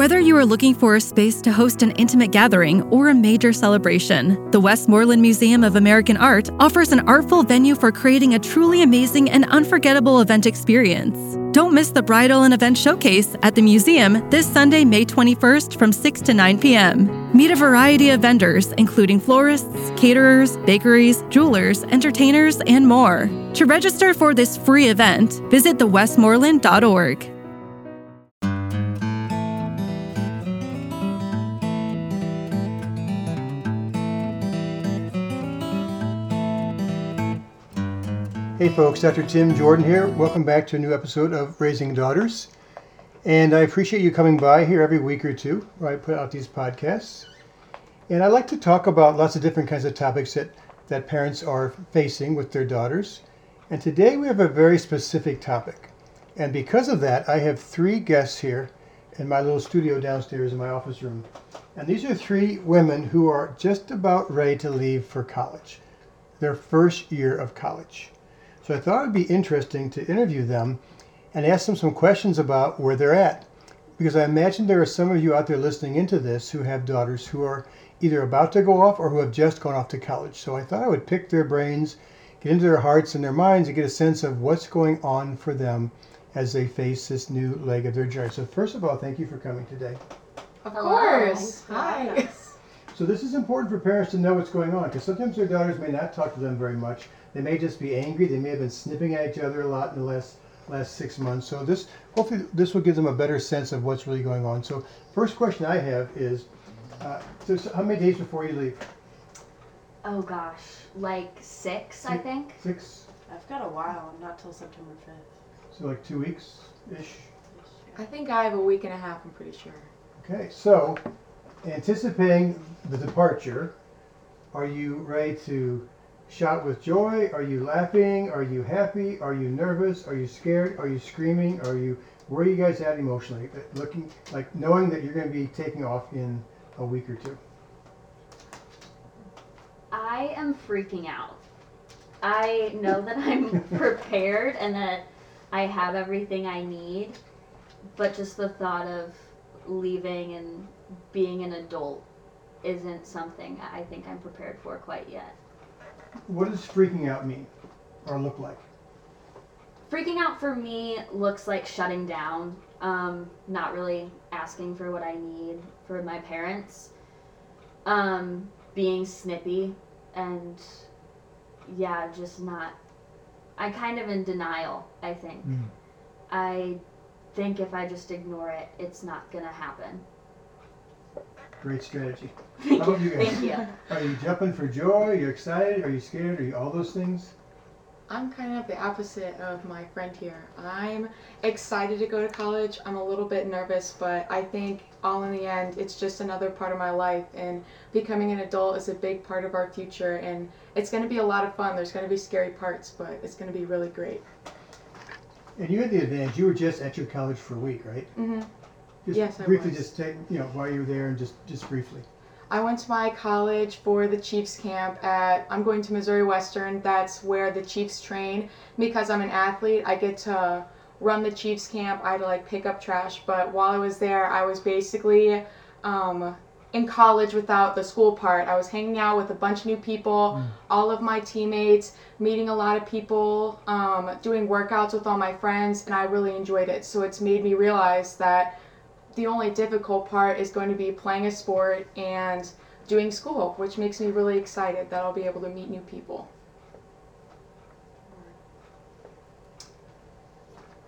Whether you are looking for a space to host an intimate gathering or a major celebration, the Westmoreland Museum of American Art offers an artful venue for creating a truly amazing and unforgettable event experience. Don't miss the Bridal and Event Showcase at the museum this Sunday, May 21st from 6 to 9 p.m. Meet a variety of vendors, including florists, caterers, bakeries, jewelers, entertainers, and more. To register for this free event, visit thewestmoreland.org. Hey folks, Dr. Tim Jordan here. Welcome back to a new episode of Raising Daughters. And I appreciate you coming by here every week or two where I put out these podcasts. And I like to talk about lots of different kinds of topics that, that parents are facing with their daughters. And today we have a very specific topic. And because of that, I have three guests here in my little studio downstairs in my office room. And these are three women who are just about ready to leave for college, their first year of college. So I thought it would be interesting to interview them and ask them some questions about where they're at. Because I imagine there are some of you out there listening into this who have daughters who are either about to go off or who have just gone off to college. So I thought I would pick their brains, get into their hearts and their minds, and get a sense of what's going on for them as they face this new leg of their journey. So, first of all, thank you for coming today. Of course. Hi. Hi. So, this is important for parents to know what's going on because sometimes their daughters may not talk to them very much. They may just be angry. They may have been snipping at each other a lot in the last last six months. So this hopefully this will give them a better sense of what's really going on. So first question I have is, uh, so so how many days before you leave? Oh gosh, like six, I think. Six. I've got a while, not till September 5th. So like two weeks ish. I think I have a week and a half, I'm pretty sure. Okay. So anticipating the departure, are you ready to shout with joy? Are you laughing? Are you happy? Are you nervous? Are you scared? Are you screaming? Are you where are you guys at emotionally? Uh, Looking like knowing that you're going to be taking off in a week or two. I am freaking out. I know that I'm prepared and that I have everything I need, but just the thought of leaving and being an adult isn't something I think I'm prepared for quite yet. What does freaking out mean or look like? Freaking out for me looks like shutting down, um, not really asking for what I need for my parents, um, being snippy, and yeah, just not. I'm kind of in denial, I think. Mm. I think if I just ignore it, it's not gonna happen. Great strategy. Thank How about you. guys? Thank you. Are you jumping for joy? Are you excited? Are you scared? Are you all those things? I'm kind of the opposite of my friend here. I'm excited to go to college. I'm a little bit nervous, but I think all in the end, it's just another part of my life. And becoming an adult is a big part of our future. And it's going to be a lot of fun. There's going to be scary parts, but it's going to be really great. And you had the advantage. You were just at your college for a week, right? hmm Just Yes, I briefly, was. just take you know while you were there, and just just briefly. I went to my college for the Chiefs camp at I'm going to Missouri Western. That's where the Chiefs train. Because I'm an athlete, I get to run the Chiefs camp. I had to like pick up trash, but while I was there, I was basically um, in college without the school part. I was hanging out with a bunch of new people, all of my teammates, meeting a lot of people, um, doing workouts with all my friends, and I really enjoyed it. So it's made me realize that the only difficult part is going to be playing a sport and doing school, which makes me really excited that I'll be able to meet new people.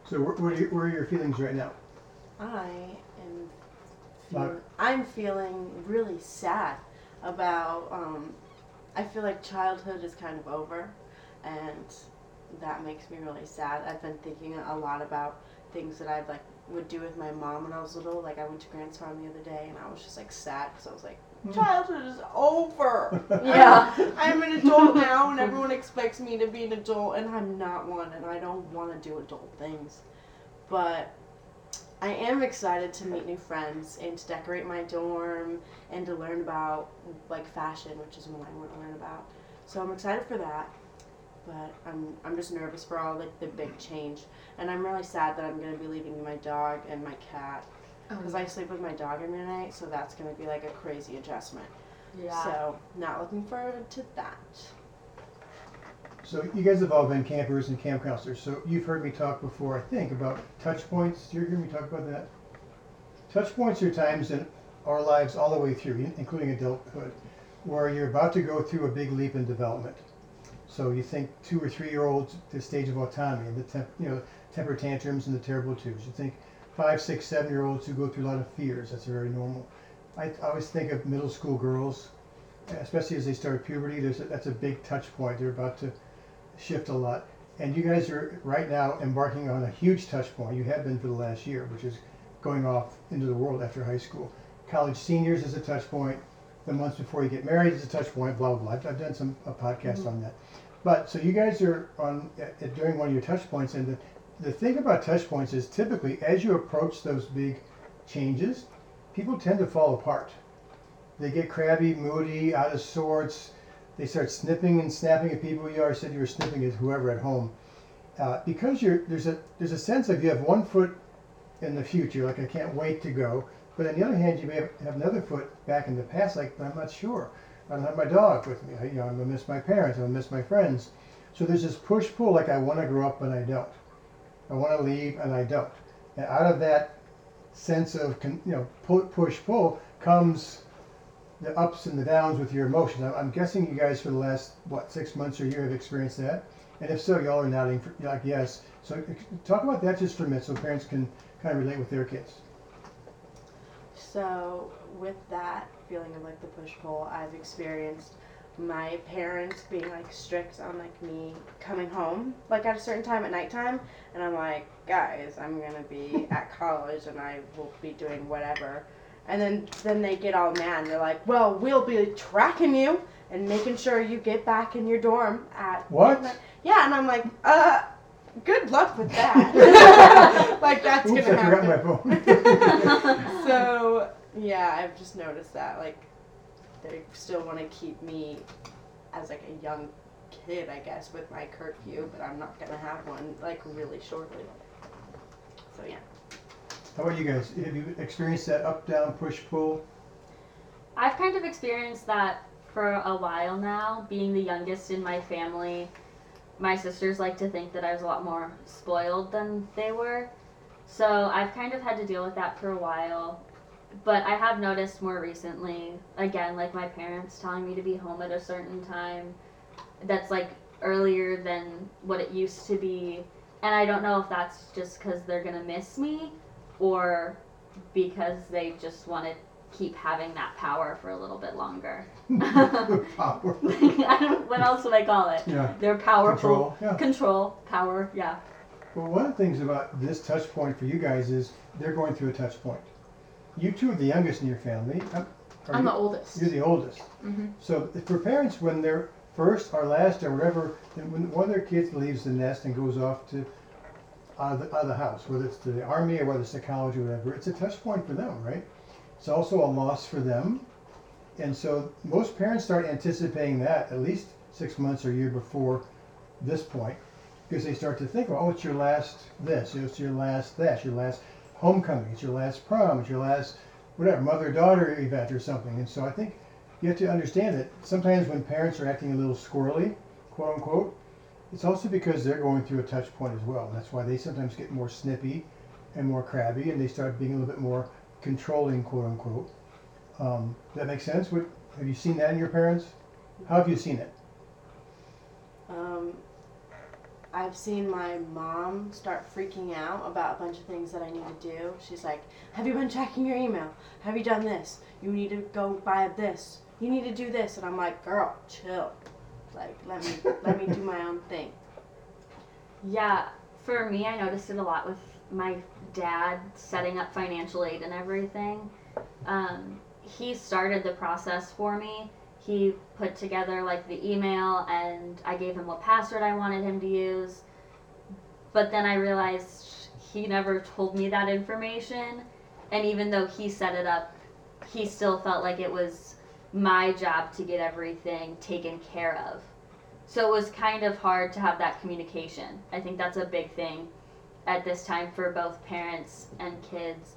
So where, where, are your, where are your feelings right now? I am. Feel, I'm feeling really sad about. Um, I feel like childhood is kind of over, and that makes me really sad. I've been thinking a lot about things that I've like would do with my mom when I was little. Like I went to Grant's farm the other day, and I was just like sad because I was like, hmm. childhood is over. Yeah. I'm an adult now, and everyone expects me to be an adult, and I'm not one, and I don't want to do adult things. But I am excited to meet new friends and to decorate my dorm and to learn about like fashion, which is what I want to learn about. So I'm excited for that. But I'm I'm just nervous for all like the big change, and I'm really sad that I'm gonna be leaving my dog and my cat oh. because I sleep with my dog every night, so that's gonna be like a crazy adjustment. Yeah. So not looking forward to that. So you guys have all been campers and camp counselors. So you've heard me talk before, I think, about touch points. Did you hear me talk about that? Touch points are times in our lives all the way through, including adulthood, where you're about to go through a big leap in development. So you think two or three year olds, the stage of autonomy, and the temp, you know temper tantrums and the terrible twos. You think five, six, seven year olds who go through a lot of fears. That's very normal. I, I always think of middle school girls, especially as they start puberty. There's a, that's a big touch point. They're about to shift a lot. And you guys are right now embarking on a huge touch point. You have been for the last year, which is going off into the world after high school. College seniors is a touch point. The months before you get married is a touch point. Blah blah blah. I've, I've done some a podcast mm-hmm. on that. But so you guys are on uh, during one of your touch points, and the, the thing about touch points is typically as you approach those big changes, people tend to fall apart. They get crabby, moody, out of sorts they start snipping and snapping at people. You already said you were snipping at whoever at home. Uh, because you're, there's a there's a sense of you have one foot in the future, like I can't wait to go. But on the other hand, you may have, have another foot back in the past, like but I'm not sure. I don't have my dog with me. I, you know, I'm gonna miss my parents. I'm gonna miss my friends. So there's this push pull, like I want to grow up and I don't. I want to leave and I don't. And out of that sense of you know push pull comes the ups and the downs with your emotions. I'm guessing you guys for the last what six months or year have experienced that, and if so, y'all are nodding like yes. So uh, talk about that just for a minute, so parents can kind of relate with their kids. So with that feeling of like the push pull, I've experienced my parents being like strict on like me coming home like at a certain time at nighttime and I'm like guys I'm gonna be at college and I will be doing whatever and then then they get all mad. And they're like, "Well, we'll be tracking you and making sure you get back in your dorm at what?" Midnight. Yeah, and I'm like, "Uh, good luck with that. like that's Oops, gonna I happen." so yeah, I've just noticed that like they still want to keep me as like a young kid, I guess, with my curfew, but I'm not gonna have one like really shortly. So yeah. How about you guys? Have you experienced that up, down, push, pull? I've kind of experienced that for a while now, being the youngest in my family. My sisters like to think that I was a lot more spoiled than they were. So I've kind of had to deal with that for a while. But I have noticed more recently, again, like my parents telling me to be home at a certain time that's like earlier than what it used to be. And I don't know if that's just because they're going to miss me or because they just want to keep having that power for a little bit longer. power. what else would I call it? Yeah. They're powerful. Control. Yeah. Control, power, yeah. Well, one of the things about this touch point for you guys is they're going through a touch point. You two are the youngest in your family. I'm, I'm you, the oldest. You're the oldest. Mm-hmm. So for parents, when they're first or last or whatever, when one of their kids leaves the nest and goes off to out of, the, out of the house, whether it's to the army or whether it's to college or whatever. It's a touch point for them, right? It's also a loss for them. And so most parents start anticipating that at least six months or a year before this point because they start to think, oh, it's your last this, it's your last that, it's your last homecoming, it's your last prom, it's your last whatever, mother-daughter event or something. And so I think you have to understand that sometimes when parents are acting a little squirrely, quote unquote, it's also because they're going through a touch point as well. That's why they sometimes get more snippy and more crabby, and they start being a little bit more controlling, quote unquote. Um, does that make sense? What have you seen that in your parents? How have you seen it? Um, I've seen my mom start freaking out about a bunch of things that I need to do. She's like, "Have you been checking your email? Have you done this? You need to go buy this. You need to do this." And I'm like, "Girl, chill." Like let me let me do my own thing. Yeah, for me, I noticed it a lot with my dad setting up financial aid and everything. Um, he started the process for me. He put together like the email, and I gave him what password I wanted him to use. But then I realized he never told me that information, and even though he set it up, he still felt like it was my job to get everything taken care of. So it was kind of hard to have that communication. I think that's a big thing at this time for both parents and kids.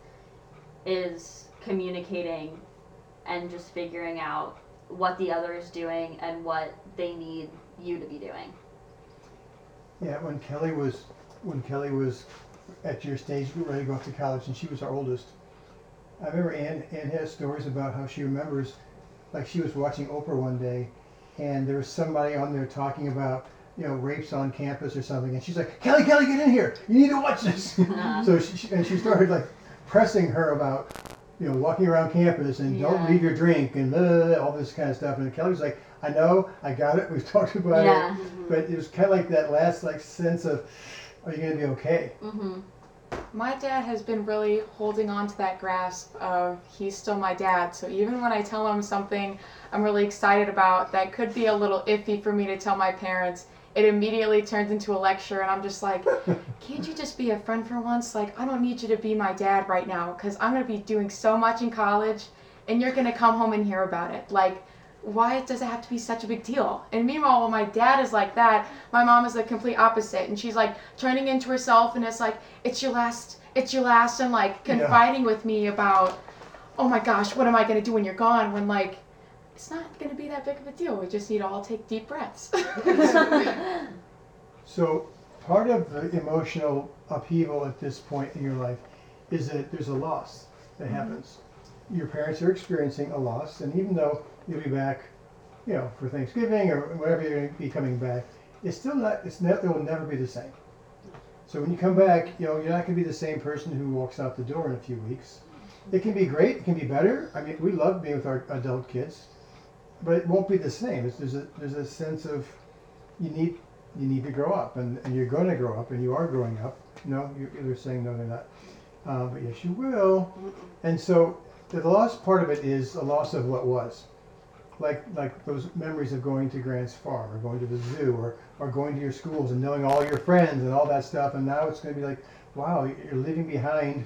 is communicating and just figuring out what the other is doing and what they need you to be doing. Yeah, when Kelly was when Kelly was at your stage ready to go off to college and she was our oldest. I remember Anne Anne has stories about how she remembers like she was watching Oprah one day and there was somebody on there talking about you know rapes on campus or something and she's like Kelly Kelly get in here. You need to watch this. So she, she- and she started like pressing her about you know walking around campus and don't leave your drink and blah, blah, blah, all this kind of stuff. And Kelly was like I know I got it. We've talked about it. Yeah. but it was kind of like that last like sense of are you gonna be okay? Mhm. My dad has been really holding on to that grasp of he's still my dad. So even when I tell him something I'm really excited about that could be a little iffy for me to tell my parents, it immediately turns into a lecture and I'm just like, can't you just be a friend for once? Like I don't need you to be my dad right now cuz I'm going to be doing so much in college and you're going to come home and hear about it. Like why does it have to be such a big deal? And meanwhile, when my dad is like that, my mom is the complete opposite, and she's like turning into herself, and it's like it's your last, it's your last, and like Yeah. confiding with me about, oh my gosh, what am I gonna do when you're gone? When like it's not gonna be that big of a deal. We just need to all take deep breaths. so part of the emotional upheaval at this point in your life is that there's a loss that mm-hmm. happens. Your parents are experiencing a loss and even though you'll be back you know for thanksgiving or whenever you're going to be coming back it's still not it's ne- it will never be the same. So when you come back you know you're not going to be the same person who walks out the door in a few weeks. It can be great it can be better. I mean we love being with our adult kids but it won't be the same. It's, there's a there's a sense of you need you need to grow up and, and you're going to grow up and you are growing up. No you're, they're saying no they're not. Uh, but yes you will. And so the lost part of it is a loss of what was. Like like those memories of going to grant's farm or going to the zoo or, or going to your schools and knowing all your friends and all that stuff and now it's going to be like wow you're leaving behind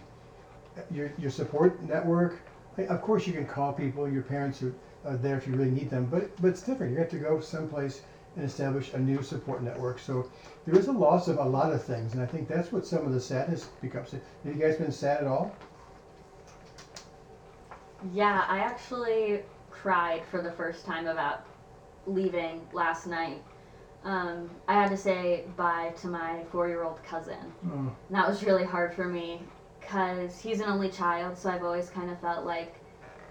your, your support network. Of course you can call people your parents are, are there if you really need them but but it's different you have to go someplace and establish a new support network so there is a loss of a lot of things and i think that's what some of the sadness becomes have you guys been sad at all Yeah, I actually cried for the first time about leaving last night. Um, I had to say bye to my four year old cousin. Oh, And that was really hard for me because he's an only child, so I've always kind of felt like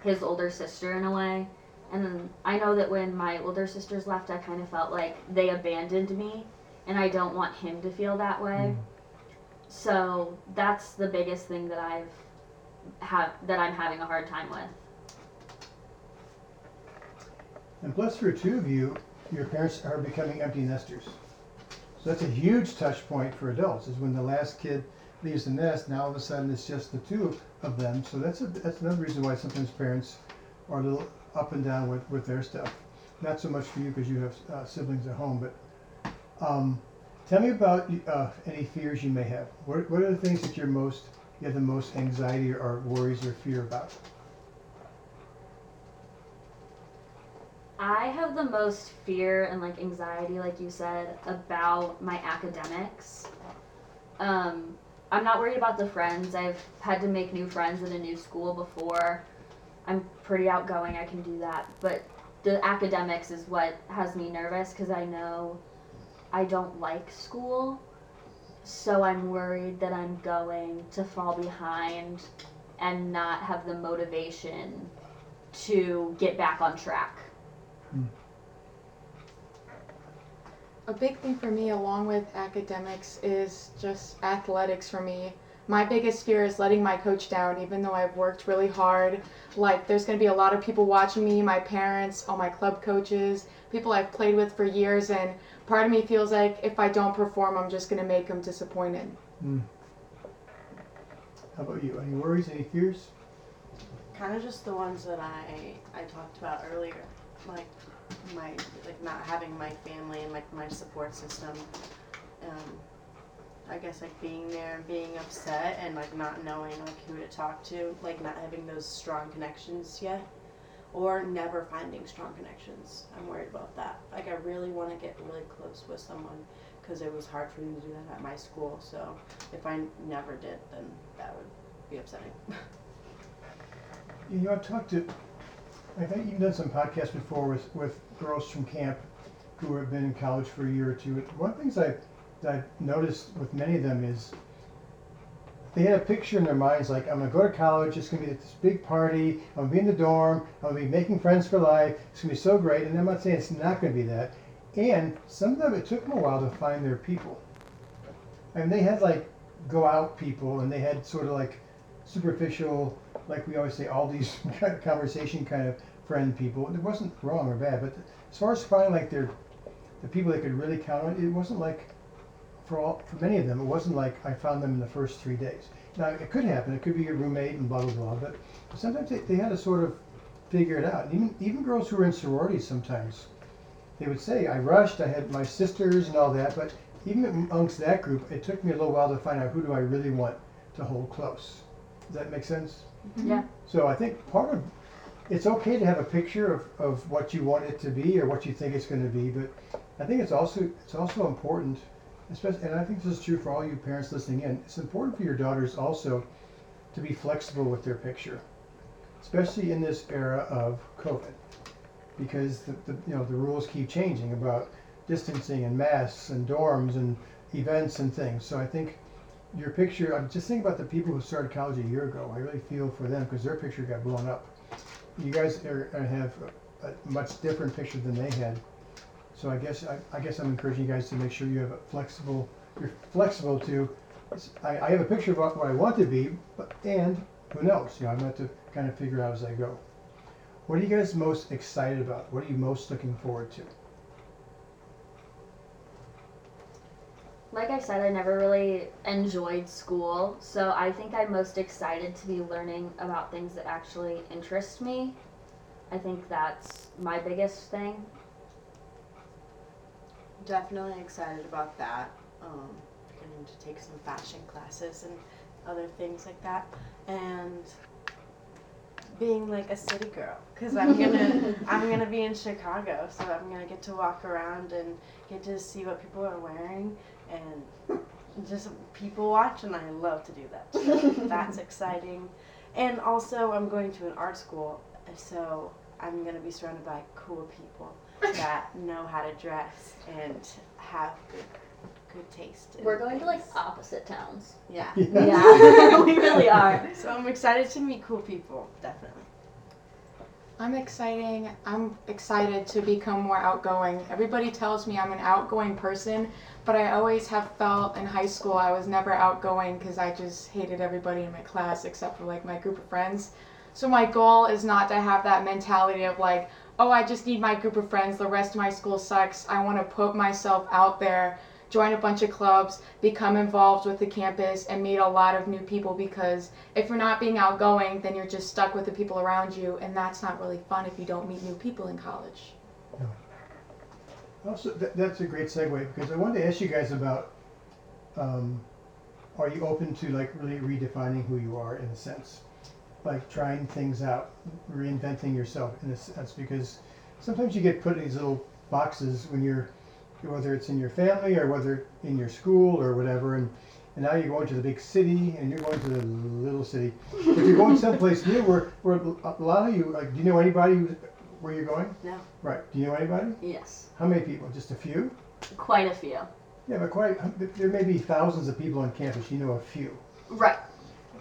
his older sister in a way. And then I know that when my older sisters left, I kind of felt like they abandoned me, and I don't want him to feel that way. Mm. So that's the biggest thing that I've have that I'm having a hard time with. And plus, for two of you, your parents are becoming empty nesters. So that's a huge touch point for adults. Is when the last kid leaves the nest. Now all of a sudden it's just the two of them. So that's a, that's another reason why sometimes parents are a little up and down with, with their stuff. Not so much for you because you have uh, siblings at home, but um, tell me about uh, any fears you may have. What, what are the things that you're most you have the most anxiety or worries or fear about? I have the most fear and like anxiety, like you said, about my academics. Um, I'm not worried about the friends. I've had to make new friends at a new school before. I'm pretty outgoing. I can do that. But the academics is what has me nervous because I know I don't like school. So I'm worried that I'm going to fall behind and not have the motivation to get back on track. A big thing for me, along with academics, is just athletics for me. My biggest fear is letting my coach down, even though I've worked really hard. Like, there's going to be a lot of people watching me my parents, all my club coaches, people I've played with for years, and part of me feels like if I don't perform, I'm just going to make them disappointed. How about you? Any worries? Any fears? kind of just the ones that I I talked about earlier, like my like not having my family and like my support system. Um, I guess like being there and being upset and like not knowing like who to talk to, like not having those strong connections yet, or never finding strong connections. I'm worried about that. Like I really want to get really close with someone because it was hard for me to do that at my school. So if I never did, then that would be upsetting. You know, I've talked to, I think you've done some podcasts before with, with girls from camp who have been in college for a year or two. One of the things I, I've noticed with many of them is they had a picture in their minds like, I'm gonna go to college, it's gonna be this big party, I'm gonna be in the dorm, I'm gonna be making friends for life, it's gonna be so great. And I'm not saying it's not gonna be that. And some of them, it took them a while to find their people. I mean, they had like go out people and they had sort of like superficial, like we always say, all these conversation kind of friend people. It wasn't wrong or bad, but as far as finding like their the people they could really count on, it wasn't like for all for many of them, it wasn't like I found them in the first three days. Now it could happen; it could be your roommate and blah blah blah. But sometimes they, they had to sort of figure it out. And even even girls who were in sororities sometimes, they would say, "I rushed. I had my sisters and all that." But even amongst that group, it took me a little while to find out who do I really want to hold close. Does that make sense? Yeah. So I think part of it's okay to have a picture of, of what you want it to be or what you think it's going to be, but I think it's also it's also important, especially, and I think this is true for all you parents listening in. It's important for your daughters also to be flexible with their picture, especially in this era of COVID, because the, the you know the rules keep changing about distancing and masks and dorms and events and things. So I think your picture. I'm just thinking about the people who started college a year ago. I really feel for them because their picture got blown up. You guys are, have a much different picture than they had. So I guess I, I guess I'm encouraging you guys to make sure you have a flexible. You're flexible to. I, I have a picture of what, what I want to be, but and who knows? You know, I'm going to kind of figure out as I go. What are you guys most excited about? What are you most looking forward to? Like I said, I never really enjoyed school, so I think I'm most excited to be learning about things that actually interest me. I think that's my biggest thing. Definitely excited about that. Um, getting to take some fashion classes and other things like that, and being like a city girl because I'm gonna I'm gonna be in Chicago, so I'm gonna get to walk around and get to see what people are wearing and just people watch, and I love to do that. So that's exciting, and also I'm going to an art school, so I'm gonna be surrounded by cool people that know how to dress and have good good taste. in We're going to like things. opposite towns. yeah. Yeah, we really are. So I'm excited to meet cool people, definitely. I'm exciting. I'm excited to become more outgoing. Everybody tells me I'm an outgoing person, but I always have felt in high school I was never outgoing because I just hated everybody in my class except for like my group of friends. So my goal is not to have that mentality of like, oh, I just need my group of friends. The rest of my school sucks. I want to put myself out there, join a bunch of clubs, become involved with the campus, and meet a lot of new people because if you're not being outgoing, then you're just stuck with the people around you, and that's not really fun if you don't meet new people in college. Also, that, that's a great segue because I wanted to ask you guys about um, are you open to like really redefining who you are in a sense? Like trying things out, reinventing yourself in a sense because sometimes you get put in these little boxes when you're whether it's in your family or whether in your school or whatever and, and now you're going to the big city and you're going to the little city. But you're going someplace new where, where a lot of you like do you know anybody who, where you're going? No. Right. Do you know anybody? Yes, How many people? Just a few? quite a few. Yeah, but quite. There may be thousands of people on campus. You know a few. Right.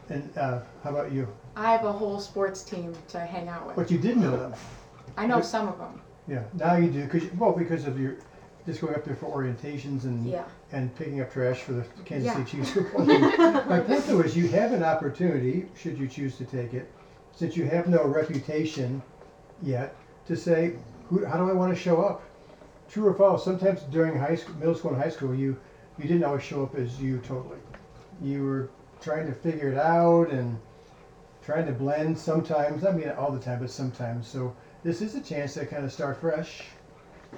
And uh, how about you? I have a whole sports team to hang out with. But you did know them. I know some of them. Yeah. Now you do because well because of your just going up there for orientations and Yeah. and picking up trash for the Kansas. City Chiefs football team. My point though is you have an opportunity should you choose to take it, since you have no reputation yet, to say who how do I want to show up? True or false? Sometimes during high school, middle school and high school, you you didn't always show up as you totally. You were trying to figure it out and trying to blend sometimes. I mean, all the time, but sometimes. So this is a chance to kind of start fresh.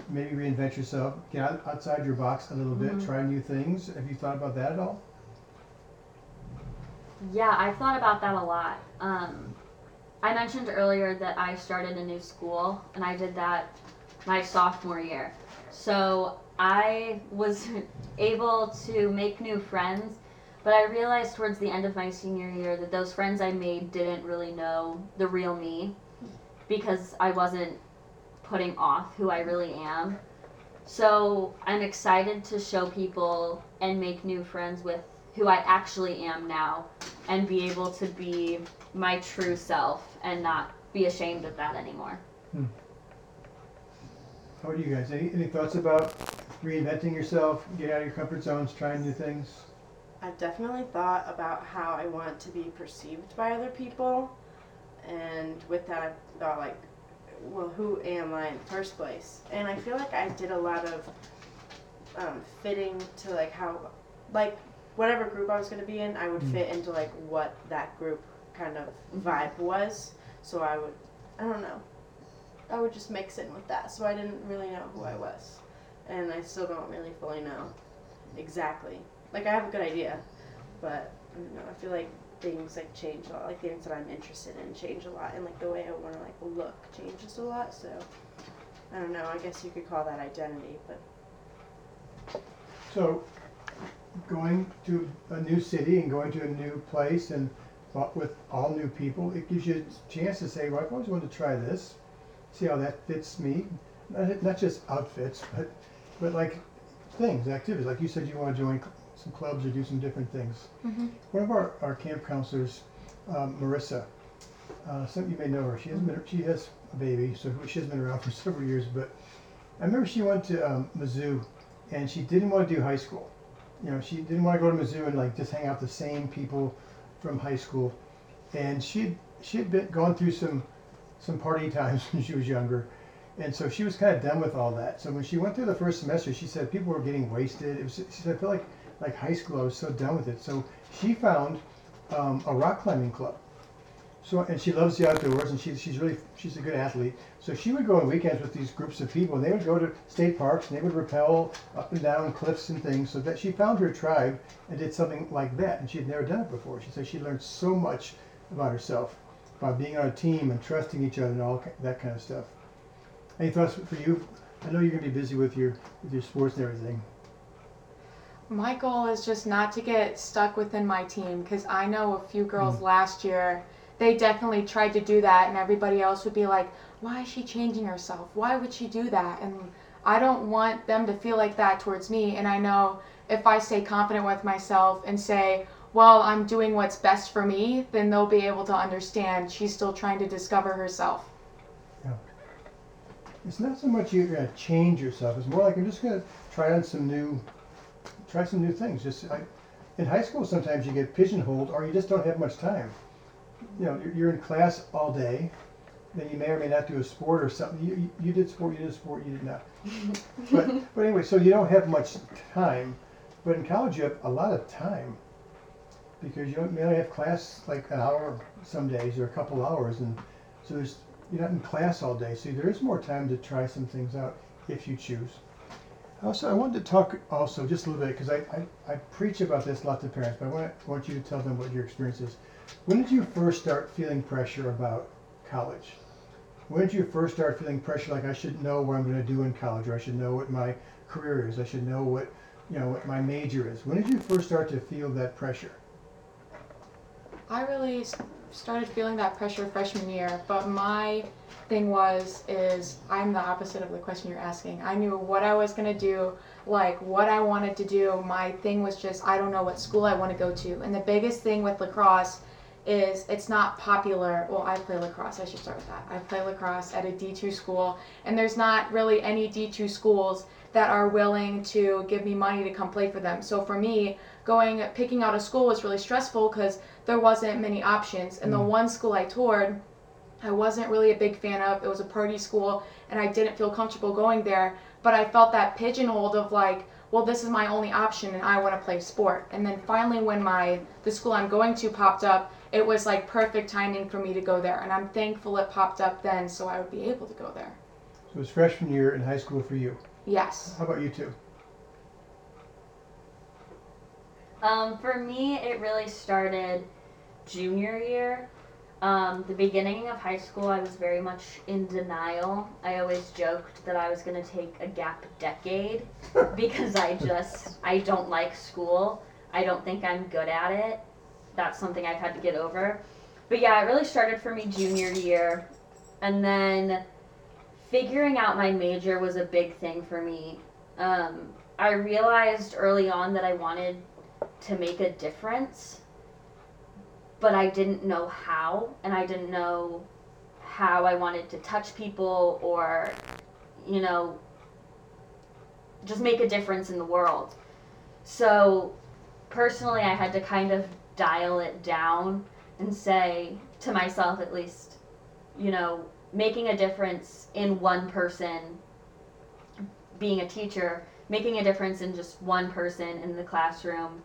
Maybe reinvent yourself. Get out, outside your box a little bit. Try new things. Have you thought about that at all? Yeah, I've thought about that a lot. Um, I mentioned earlier that I started a new school, and I did that my sophomore year. So I was able to make new friends, but I realized towards the end of my senior year that those friends I made didn't really know the real me because I wasn't putting off who I really am. So I'm excited to show people and make new friends with who I actually am now and be able to be my true self and not be ashamed of that anymore. Hmm. How about you guys? Any, any thoughts about reinventing yourself, getting out of your comfort zones, trying new things? I've definitely thought about how I want to be perceived by other people, and with that, I've thought like, well, who am I in the first place? And I feel like I did a lot of um, fitting to like how, like whatever group I was gonna be in, I would Mm. fit into like what that group kind of vibe was. So I would, I don't know, I would just mix in with that. So I didn't really know who I was, and I still don't really fully know exactly like I have a good idea, but I don't know. I feel like things like change a lot. Like things that I'm interested in change a lot, and like the way I want to like look changes a lot. So I don't know. I guess you could call that identity, but So, going to a new city and going to a new place and with all new people, it gives you a chance to say, well, I've always wanted to try this, see how that fits me. Not, just outfits, but but like things, activities. Like you said, you want to join some clubs or do some different things. Mhm. One of our, our camp counselors, um, Marissa, uh, some of you may know her. She has been she has a baby, so she has been around for several years. But I remember she went to um, Mizzou, and she didn't want to do high school. You know, she didn't want to go to Mizzou and like just hang out with the same people from high school. And she she had been gone through some some party times when she was younger, and so she was kind of done with all that. So when she went through the first semester, she said people were getting wasted. It was she said I feel like like high school. I was so done with it. So she found um, a rock climbing club. So and she loves the outdoors, and she, she's really she's a good athlete. So she would go on weekends with these groups of people, and they would go to state parks, and they would rappel up and down cliffs and things. So that she found her tribe and did something like that, and she had never done it before. She said she learned so much about herself, about being on a team and trusting each other and all that kind of stuff. Any thoughts for you? I know you're gonna be busy with your with your sports and everything. My goal is just not to get stuck within my team because I know a few girls Mm. last year, they definitely tried to do that, and everybody else would be like, why is she changing herself? Why would she do that? And I don't want them to feel like that towards me. And I know if I stay confident with myself and say, well, I'm doing what's best for me, then they'll be able to understand she's still trying to discover herself. Yeah. It's not so much you're gonna change yourself. It's more like you're just gonna try on some new, try some new things. Just I, in high school, sometimes you get pigeonholed, or you just don't have much time. You know, you're, you're in class all day, then you may or may not do a sport or something. You, you, did sport, you did sport, you did not. but but anyway, so you don't have much time. But in college, you have a lot of time because you don't, only have class like an hour some days or a couple hours, and so there's you're not in class all day, so there is more time to try some things out if you choose. Also, I wanted to talk also just a little bit because I, I, I preach about this a lot to parents, but I want, I want you to tell them what your experience is. When did you first start feeling pressure about college? When did you first start feeling pressure like I should know what I'm going to do in college, or I should know what my career is, I should know what you know what my major is? When did you first start to feel that pressure? I really started feeling that pressure freshman year, but my thing was is I'm the opposite of the question you're asking. I knew what I was gonna do, like what I wanted to do. My thing was just I don't know what school I want to go to. And the biggest thing with lacrosse is it's not popular. Well, I play lacrosse. I should start with that. I play lacrosse at a D2 school, and there's not really any D2 schools that are willing to give me money to come play for them. So for me, going picking out a school was really stressful because there wasn't many options. And the Mm. one school I toured, I wasn't really a big fan of. It was a party school, and I didn't feel comfortable going there. But I felt that pigeonholed of like, well, this is my only option, and I want to play sport. And then finally, when my the school I'm going to popped up, it was like perfect timing for me to go there. And I'm thankful it popped up then, so I would be able to go there. So it was freshman year in high school for you. Yes. How about you two? Um, for me, it really started junior year. Um, the beginning of high school, I was very much in denial. I always joked that I was going to take a gap decade because I just I don't like school. I don't think I'm good at it. That's something I've had to get over. But yeah, it really started for me junior year. And then figuring out my major was a big thing for me. Um, I realized early on that I wanted to make a difference, but I didn't know how, and I didn't know how I wanted to touch people or, you know, just make a difference in the world. So, personally, I had to kind of dial it down and say to myself, at least, you know, making a difference in one person, being a teacher, making a difference in just one person in the classroom,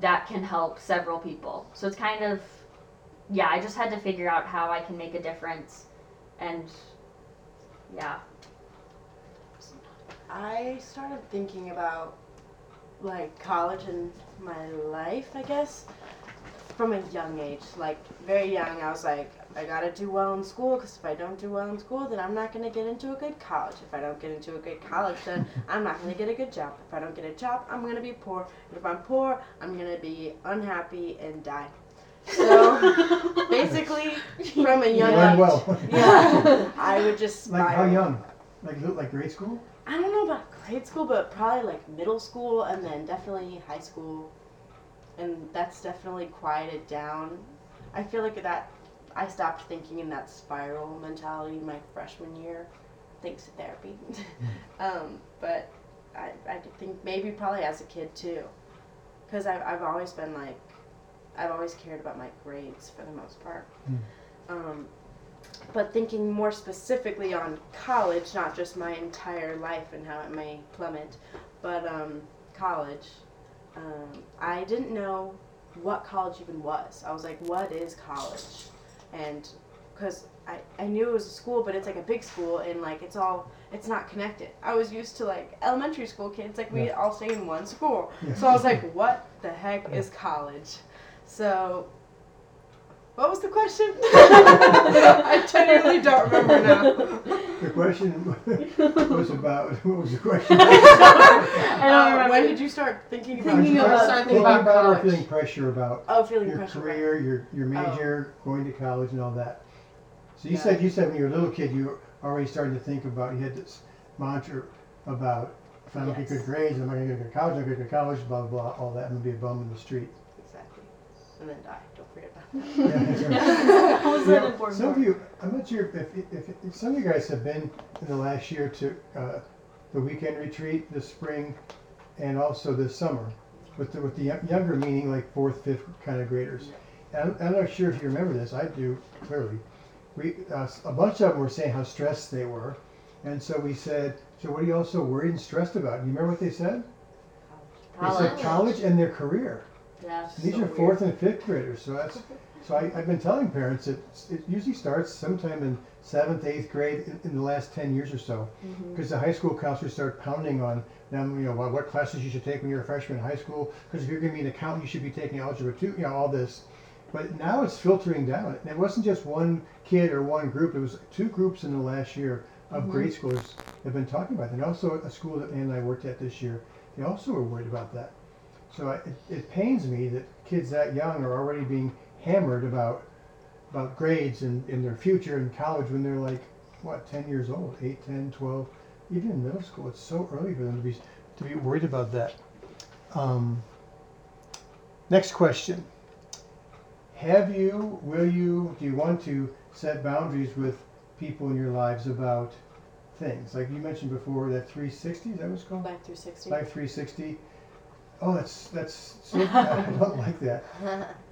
that can help several people. So it's kind of, yeah, I just had to figure out how I can make a difference. And yeah. I started thinking about like college and my life, I guess, from a young age. Like very young, I was like, I gotta do well in school because if I don't do well in school, then I'm not gonna get into a good college. If I don't get into a good college, then I'm not gonna get a good job. If I don't get a job, I'm gonna be poor. And if I'm poor, I'm gonna be unhappy and die. So basically, from a young age, well. yeah, I would just Like how young? Like like grade school? I don't know about grade school, but probably like middle school and then definitely high school. And that's definitely quieted down. I feel like that I stopped thinking in that spiral mentality my freshman year, thanks to therapy. um, but I, I think maybe probably as a kid too. Because I've, I've always been like, I've always cared about my grades for the most part. Um, but thinking more specifically on college, not just my entire life and how it may plummet, but um, college, um, I didn't know what college even was. I was like, what is college? And because I, I knew it was a school, but it's like a big school and like it's all, it's not connected. I was used to like elementary school kids, like we Yeah. all stay in one school. Yeah. So I was like, what the heck is college? So, what was the question? I genuinely don't remember now. The question was about what was the question? I don't Uh, remember. when did you start thinking about Thinking Are you about- trying- starting thinking about about or college. feeling pressure about Oh, feeling your pressure. career, your your Oh. major, going to college, and all that. So you Yeah. said you said when you were a little kid, you were already starting to think about. You had this mantra about if I don't get Yes. good grades, I'm not going to get to college. I'm going to get to college. Blah blah blah. All that. I'm going to be a bum in the street. Exactly. And then die. Don't forget about that. Yeah, that's. That was You an know, important some of you, I'm not sure if, if, if, if some of you guys have been in the last year to uh, the weekend retreat this spring and also this summer with the, with the younger meaning like fourth, fifth kind of graders. And I'm, I'm not sure if you remember this. I do clearly. We uh, a bunch of them were saying how stressed they were, and so we said, so what are you also worried and stressed about? You remember what they said? They said College. college and their career. These So are weird. fourth and fifth graders, so that's, so I, I've been telling parents that it usually starts sometime in seventh, eighth grade in, in the last ten years or so. Mhm. Because the high school counselors start pounding on them, you know, what, what classes you should take when you're a freshman in high school. Because if you're gonna be an accountant, you should be taking algebra two, you know, all this. But now it's filtering down. And it wasn't just one kid or one group, it was two groups in the last year of Mhm. grade schoolers have been talking about it. And also a school that Ann and I worked at this year, they also were worried about that. So I, it, it pains me that kids that young are already being hammered about about grades and, in their future in college when they're like what 10 years old 8 10 12 even in middle school it's so early for them to be to be worried about that. Um, next question. Have you will you do you want to set boundaries with people in your lives about things? Like you mentioned before that 360 is that it's called? Life 360. Life 360. Oh, that's that's so. I don't like that.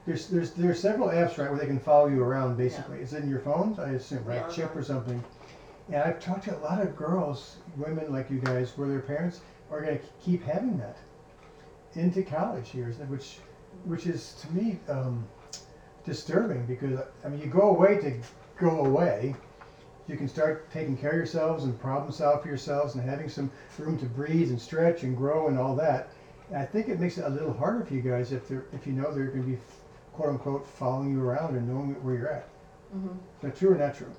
There's there's there's several apps right where they can follow you around. Basically, it's in your phones, I assume, right? Yeah. Chip or something. And I've talked to a lot of girls, women like you guys, where their parents are going to keep having that into college years, which which is to me um, disturbing because I mean you go away to go away. You can start taking care of yourselves and problem solve for yourselves and having some room to breathe and stretch and grow and all that. I think it makes it a little harder for you guys if they're if you know they're going to be quote unquote following you around and knowing where you're at. Mhm. Is that true or not true?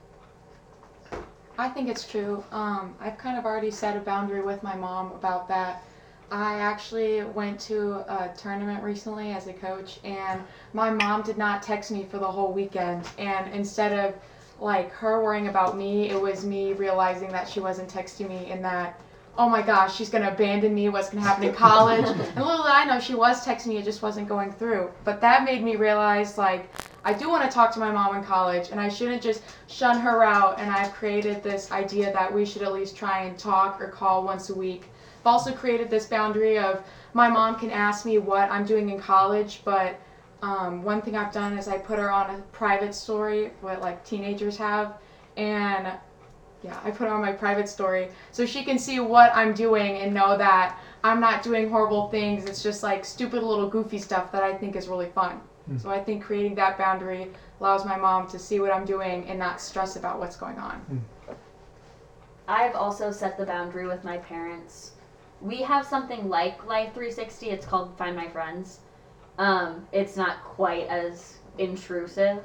I think it's true. Um, I've kind of already set a boundary with my mom about that. I actually went to a tournament recently as a coach, and my mom did not text me for the whole weekend. And instead of like her worrying about me, it was me realizing that she wasn't texting me and that, oh my gosh, she's gonna abandon me. What's gonna happen in college? and little did I know, she was texting me. It just wasn't going through. But that made me realize like. I do want to talk to my mom in college, and I shouldn't just shun her out. And I've created this idea that we should at least try and talk or call once a week I've also created this boundary of my mom can ask me what I'm doing in college, but um, one thing I've done is I put her on a private story, what like teenagers have, and yeah, I put her on my private story so she can see what I'm doing and know that I'm not doing horrible things. It's just like stupid little goofy stuff that I think is really fun. Hmm. So I think creating that boundary allows my mom to see what I'm doing and not stress about what's going on. I've also set the boundary with my parents. We have something like Life 360. It's called Find My Friends. Um, it's not quite as intrusive,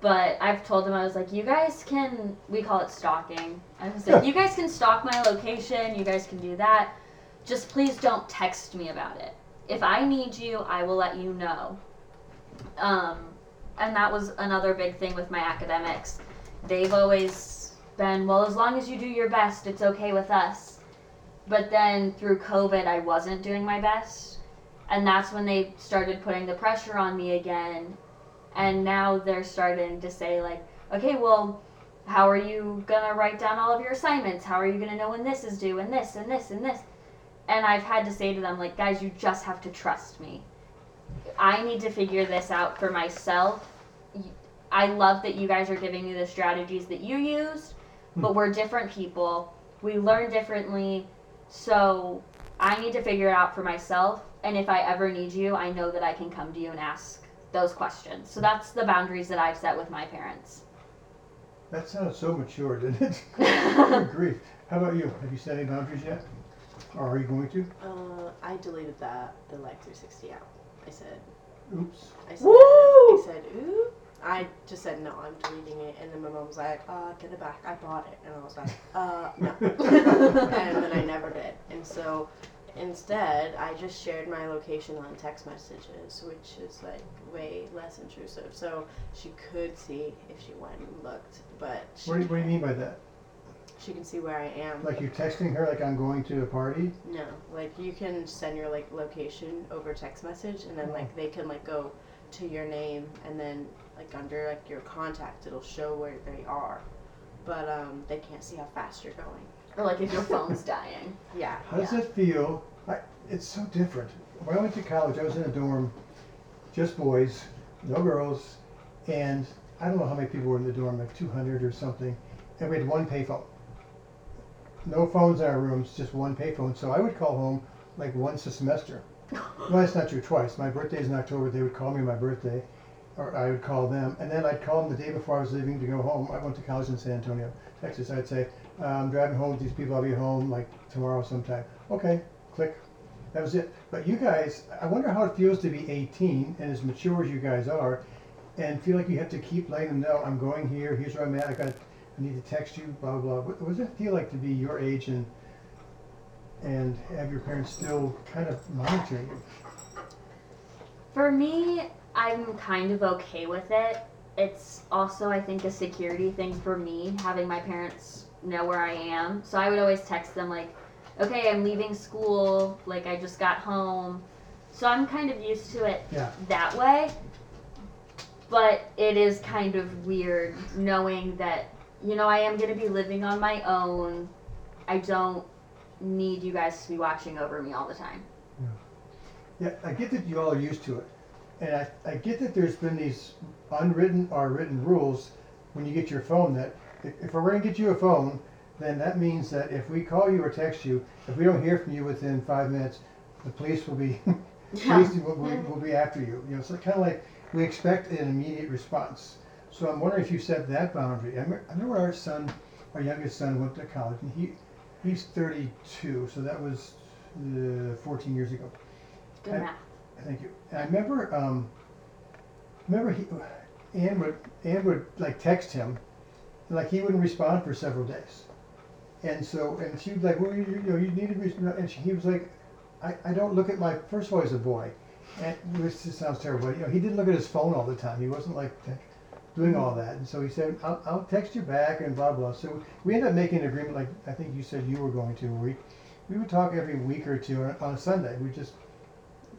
but I've told them I was like, you guys can. We call it stalking. I was like, you guys can stalk my location. You guys can do that. Just please don't text me about it. If I need you, I will let you know. Um, and that was another big thing with my academics. They've always been, well, as long as you do your best, it's okay with us. But then through COVID, I wasn't doing my best. And that's when they started putting the pressure on me again. And now they're starting to say, like, okay, well, how are you going to write down all of your assignments? How are you going to know when this is due and this and this and this? And I've had to say to them, like, guys, you just have to trust me. I need to figure this out for myself. i love that you guys are giving me the strategies that you used, hmm. but we're different people. We learn differently. So I need to figure it out for myself. And if I ever need you, I know that I can come to you and ask those questions. So that's the boundaries that I've set with my parents. That sounds so mature, didn't it? Good grief. How about you? Have you set any boundaries yet? Or are you going to? Uh, I deleted that the Life 360 out. I said, Oops. I said, Woo! I said, ooh. I just said no, I'm deleting it, and then my mom was like, uh, get it back. I bought it, and I was like, uh, no, and then I never did. And so instead, I just shared my location on text messages, which is like way less intrusive. So she could see if she went and looked, but she, What do, you, what do you mean by that? she can see where I am. Like you're texting her like I'm going to a party? No, like you can send your like location over text message, and then like they can like go to your name, and then like under like your contact, it'll show where they are, but um they can't see how fast you're going. Or like if your phone's dying. Yeah. How does it feel? I, it's so different. When I went to college, I was in a dorm, just boys, no girls, and I don't know how many people were in the dorm, like 200 or something, and we had one payphone. No phones in our rooms, just one payphone. So I would call home like once a semester. well, that's not true, twice. My birthday's in October, they would call me on my birthday, or I would call them, and then I'd call them the day before I was leaving to go home. I went to college in San Antonio, Texas. I'd say, I'm driving home with these people, I'll be home like tomorrow sometime. Okay, click. That was it. But you guys, I wonder how it feels to be 18 and as mature as you guys are, and feel like you have to keep letting them know I'm going here. Here's where I'm at. I got. I need to text you. Blah blah. blah. What, what does it feel like to be your age and and have your parents still kind of monitoring you? For me, I'm kind of okay with it. It's also, I think, a security thing for me, having my parents know where I am. So I would always text them, like, okay, I'm leaving school, like, I just got home. So I'm kind of used to it Yeah. that way. But it is kind of weird knowing that, you know, I am going to be living on my own. I don't need you guys to be watching over me all the time. Yeah, I get that you all are used to it, and I, I get that there's been these unwritten or written rules when you get your phone that if, we're going to get you a phone, then that means that if we call you or text you, if we don't hear from you within five minutes, the police will be police will, will, will be after you. You know, so kind of like we expect an immediate response. So I'm wondering if you set that boundary. I remember, our son, our youngest son, went to college, and he he's 32, so that was uh, 14 years ago. Good math. Thank you. And I remember, um, remember he, Anne would, Anne would like text him, and like he wouldn't respond for several days. And so, and she was like, well, you, you know, you need to respond. And she, he was like, I, I don't look at my first of all he's a boy, and this just sounds terrible. But, you know, he didn't look at his phone all the time. He wasn't like doing all that, and so he said, "I'll, I'll text you back," and blah blah. So we ended up making an agreement, like I think you said you were going to. We we would talk every week or two on, on a Sunday. We'd just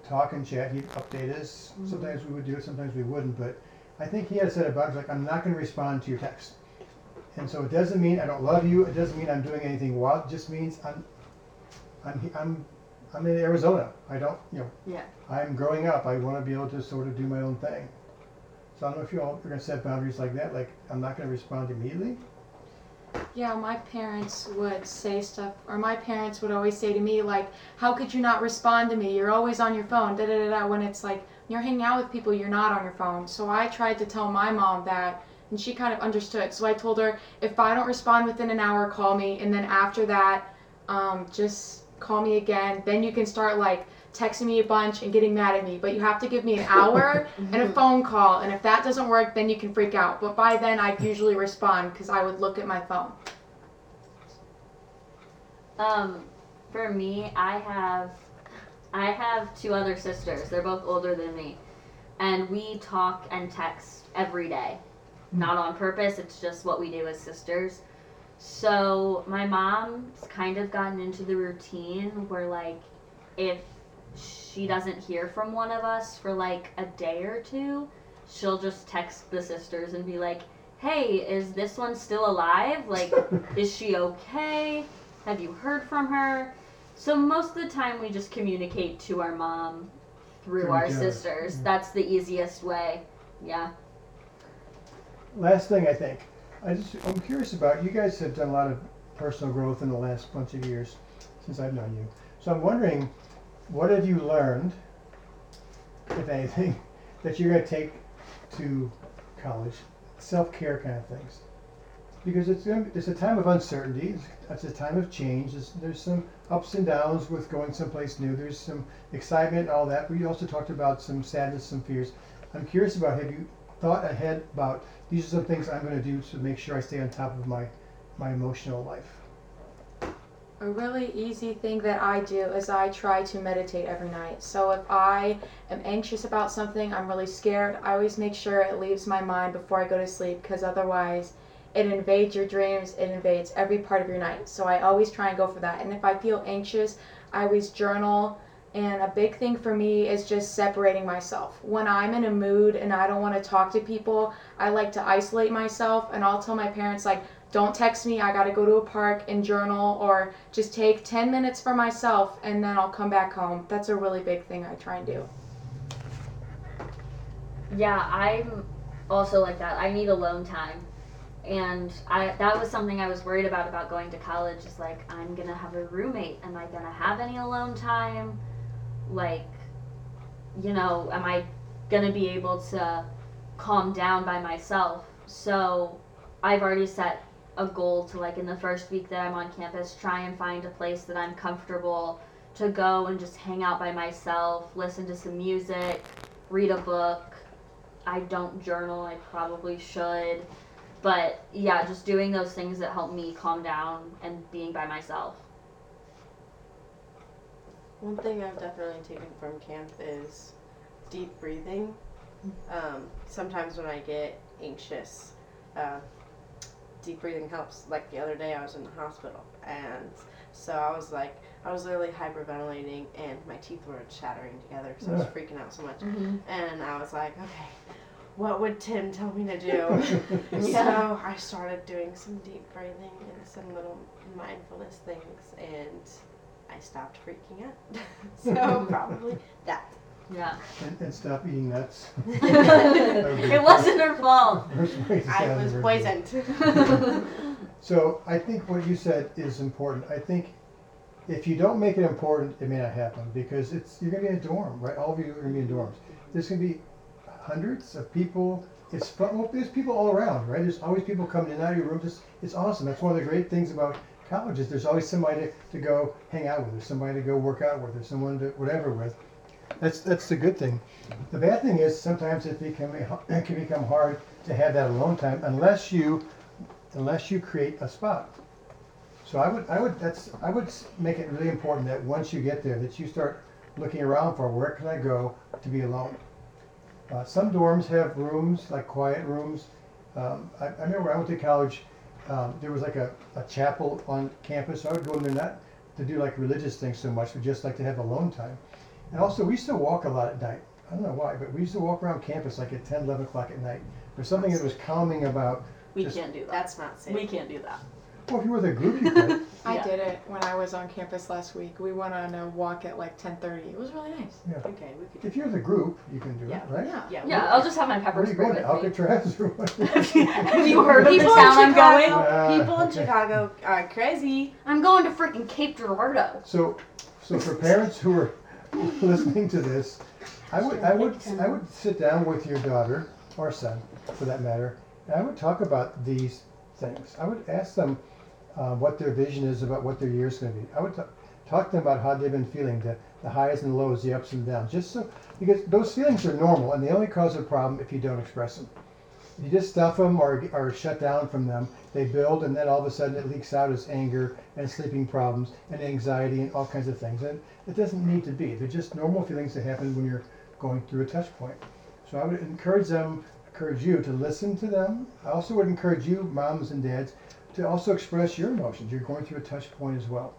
talk and chat. He'd update us. Mm-hmm. Sometimes we would do it, sometimes we wouldn't. But I think he had a set of boundaries. Like I'm not going to respond to your text. And so it doesn't mean I don't love you. It doesn't mean I'm doing anything wild. It just means I'm, I'm, I'm, I'm in Arizona. I don't, you know, Yeah. I'm growing up. I want to be able to sort of do my own thing. So I don't know if you all are going to set boundaries like that. Like I'm not going to respond immediately. Yeah, my parents would say stuff, or my parents would always say to me, like, how could you not respond to me? You're always on your phone, da da da da. When it's like, you're hanging out with people, you're not on your phone. So I tried to tell my mom that, and she kind of understood. So I told her, if I don't respond within an hour, call me, and then after that, um, just call me again. Then you can start, like, texting me a bunch and getting mad at me. But you have to give me an hour and a phone call, and if that doesn't work, then you can freak out. But by then, I'd usually respond because I would look at my phone. Um, for me, I have, I have two other sisters. They're both older than me, and we talk and text every day. Not on purpose. It's just what we do as sisters. So my mom's kind of gotten into the routine where like, if she doesn't hear from one of us for like a day or two, she'll just text the sisters and be like, "Hey, is this one still alive? Like, is she okay?" Have you heard from her? So most of the time we just communicate to our mom through our sisters. Mhm. That's the easiest way. Yeah. Last thing I think, I just I'm curious about. You guys have done a lot of personal growth in the last bunch of years since I've known you. So I'm wondering, what have you learned, if anything, that you're going to take to college? Self care kind of things. Because it's gonna, it's a time of uncertainty. It's, a time of change. There's, there's some ups and downs with going someplace new. There's some excitement and all that. But you also talked about some sadness, some fears. I'm curious about have you thought ahead about these are some things I'm going to do to make sure I stay on top of my my emotional life. A really easy thing that I do is I try to meditate every night. So if I am anxious about something, I'm really scared, I always make sure it leaves my mind before I go to sleep because otherwise it invades your dreams, it invades every part of your night. So I always try and go for that. And if I feel anxious, I always journal. And a big thing for me is just separating myself. When I'm in a mood and I don't want to talk to people, I like to isolate myself and I'll tell my parents like don't text me. I got to go to a park and journal or just take 10 minutes for myself and then I'll come back home. That's a really big thing I try and do. Yeah, I'm also like that. I need alone time. And I that was something I was worried about about going to college is like I'm going to have a roommate. Am I going to have any alone time? Like you know, am I going to be able to calm down by myself? So, I've already set a goal to like in the first week that I'm on campus try and find a place that I'm comfortable to go and just hang out by myself, listen to some music, read a book. I don't journal, I probably should. But yeah, just doing those things that help me calm down and being by myself. One thing I've definitely taken from camp is deep breathing. Um, sometimes when I get anxious, uh, deep breathing helps. Like the other day, I was in the hospital, and so I was like, I was literally hyperventilating, and my teeth were chattering together because I was freaking out so much. Mm-hmm. And I was like, okay, what would Tim tell me to do? So I started doing some deep breathing and some little mindfulness things, and I stopped freaking out. so probably that. Yeah. And, and stop eating nuts. it wasn't her fault. Worst way to I was poisoned. So I think what you said is important. I think if you don't make it important, it may not happen because it's you're gonna be in a dorm, right? All of you are gonna be in dorms. There's gonna be hundreds of people. It's fun. Well, there's people all around, right? There's always people coming in and out of your room. Just it's awesome. That's one of the great things about colleges. There's always somebody to, to go hang out with. There's somebody to go work out with. There's someone to whatever with. That's that's the good thing. The bad thing is sometimes it become it can become hard to have that alone time unless you unless you create a spot. So I would, I would, that's, I would make it really important that once you get there, that you start looking around for where can I go to be alone. Uh, some dorms have rooms, like quiet rooms. Um, I, I remember I went to college, um, there was like a, a chapel on campus. I would go in there not to do like religious things so much, but just like to have alone time. And also, we used to walk a lot at night. I don't know why, but we used to walk around campus like at 10, 11 o'clock at night. There's something that was calming about, We Just- can't do that. That's not safe. We can't do that. Well, if you were with a group, you could. I Yeah. did it when I was on campus last week. We went on a walk at like 10:30. It was really nice. Yeah. Okay, we could. If you're the group, you can do Yeah. it, right? Yeah. Yeah. Yeah, I'll just have my pepper Where are you spray going to with me. Alcatraz or what? Have you heard of the People in town I'm Chicago, going? Ah, people in okay. Chicago are crazy. I'm going to freaking Cape Girardeau. So, so for parents who are listening to this, I would, I would, I would sit down with your daughter or son, for that matter, and I would talk about these things. I would ask them uh, what their vision is about what their year is going to be. I would ta- talk to them about how they've been feeling, the, the highs and the lows, the ups and downs, just so because those feelings are normal and they only cause a problem if you don't express them. If you just stuff them or, or shut down from them, they build and then all of a sudden it leaks out as anger and sleeping problems and anxiety and all kinds of things. And it doesn't need to be. They're just normal feelings that happen when you're going through a touch point. So I would encourage them, encourage you to listen to them. I also would encourage you, moms and dads, to also express your emotions. You're going through a touch point as well.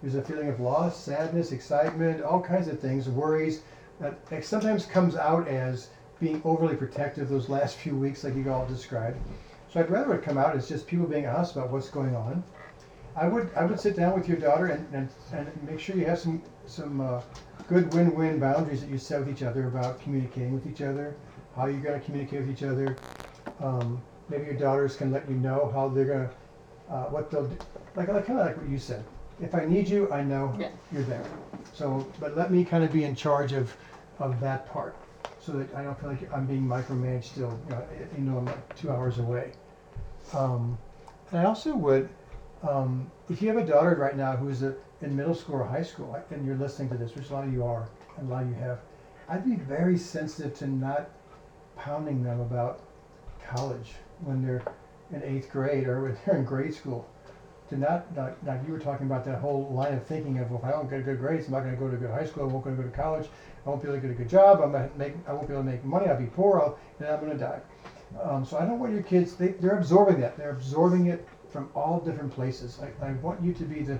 There's a feeling of loss, sadness, excitement, all kinds of things, worries that sometimes comes out as being overly protective those last few weeks, like you all described. So I'd rather it come out as just people being honest about what's going on. I would I would sit down with your daughter and, and, and make sure you have some some uh, good win-win boundaries that you set with each other about communicating with each other, how you're going to communicate with each other. Um, maybe your daughters can let you know how they're going to uh, what they'll do. Like, like kind of like what you said. If I need you, I know Yeah. you're there. So, but let me kind of be in charge of of that part, so that I don't feel like I'm being micromanaged still. You know, you know I'm like two hours away. Um, and I also would, um, if you have a daughter right now who's a, in middle school or high school, and you're listening to this, which a lot of you are, and a lot of you have, I'd be very sensitive to not pounding them about college when they're in eighth grade or when they're in grade school. To not, not, like you were talking about that whole line of thinking of, well, if I don't get good grades, I'm not going to go to a good high school, I won't go to college, I won't be able to get a good job, I'm not make, I won't be able to make money, I'll be poor, I'll, and I'm going to die. Um, so I don't want your kids, they, they're absorbing that. They're absorbing it from all different places. I, I want you to be the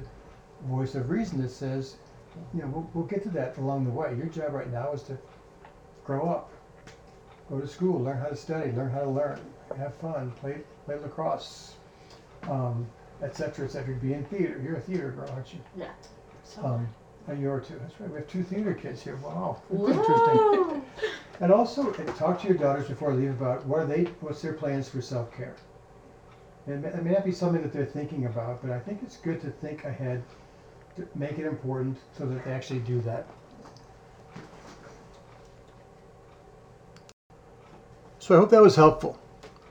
voice of reason that says, you know, we'll, we'll get to that along the way. Your job right now is to grow up, go to school, learn how to study, learn how to learn, have fun, play, play lacrosse, um, et cetera, et cetera. Be in theater. You're a theater girl, aren't you? Yeah. Um, and you are too. That's right. We have two theater kids here. Wow. That's interesting. And also, talk to your daughters before they leave about what are they, what's their plans for self-care. And it may- it may not be something that they're thinking about, but I think it's good to think ahead, to make it important so that they actually do that. So I hope that was helpful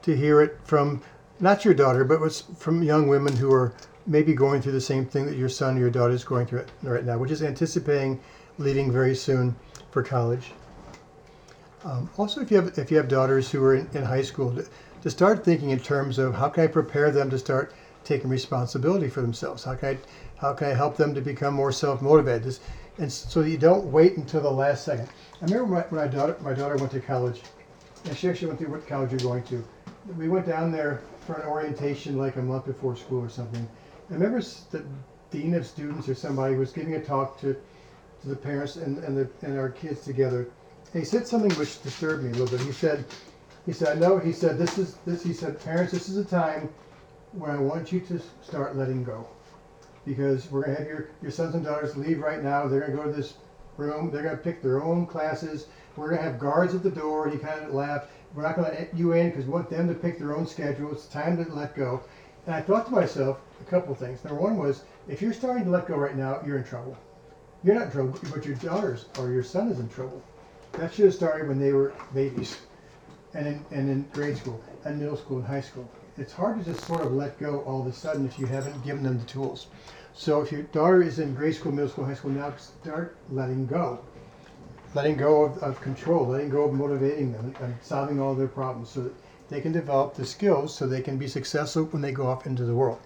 to hear it from not your daughter, but from young women who are maybe going through the same thing that your son or your daughter is going through right now, which is anticipating leaving very soon for college. Um, also, if you have if you have daughters who are in, in high school, to, to start thinking in terms of how can I prepare them to start taking responsibility for themselves? How can I how can I help them to become more self motivated? And so you don't wait until the last second. I remember when my, when daughter my daughter went to college, and she actually went through what college you're going to. We went down there for an orientation like a month before school or something. I remember the dean of students or somebody was giving a talk to to the parents and, and, the, and our kids together. And he said something which disturbed me a little bit. He said, he said, know, he said, this is, this, he said, parents, this is a time where I want you to start letting go. Because we're gonna have your, your sons and daughters leave right now, they're gonna go to this room, they're gonna pick their own classes, we're gonna have guards at the door, he kind of laughed, we're not gonna let you in because we want them to pick their own schedule, it's time to let go. And I thought to myself, a couple of things. Number one was, if you're starting to let go right now, you're in trouble. You're not in trouble, but your daughters or your son is in trouble. That should have started when they were babies and in, and in grade school and middle school and high school. It's hard to just sort of let go all of a sudden if you haven't given them the tools. So if your daughter is in grade school, middle school, high school, now start letting go. Letting go of, of control, letting go of motivating them and solving all their problems so that they can develop the skills so they can be successful when they go off into the world.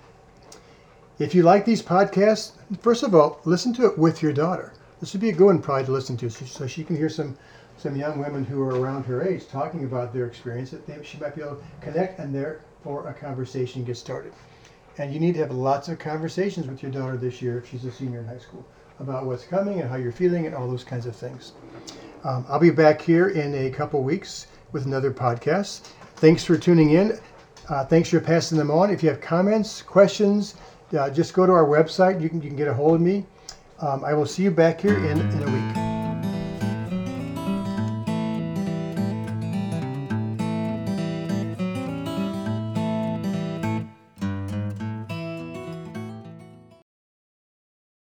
If you like these podcasts, first of all, listen to it with your daughter. This would be a good one probably to listen to, so, she can hear some some young women who are around her age talking about their experience that they, she might be able to connect and therefore a conversation get started. And you need to have lots of conversations with your daughter this year if she's a senior in high school about what's coming and how you're feeling and all those kinds of things. Um, I'll be back here in a couple weeks with another podcast. Thanks for tuning in. Uh, thanks for passing them on. If you have comments, questions, uh, just go to our website. You can, you can get a hold of me. Um, I will see you back here in, in a week.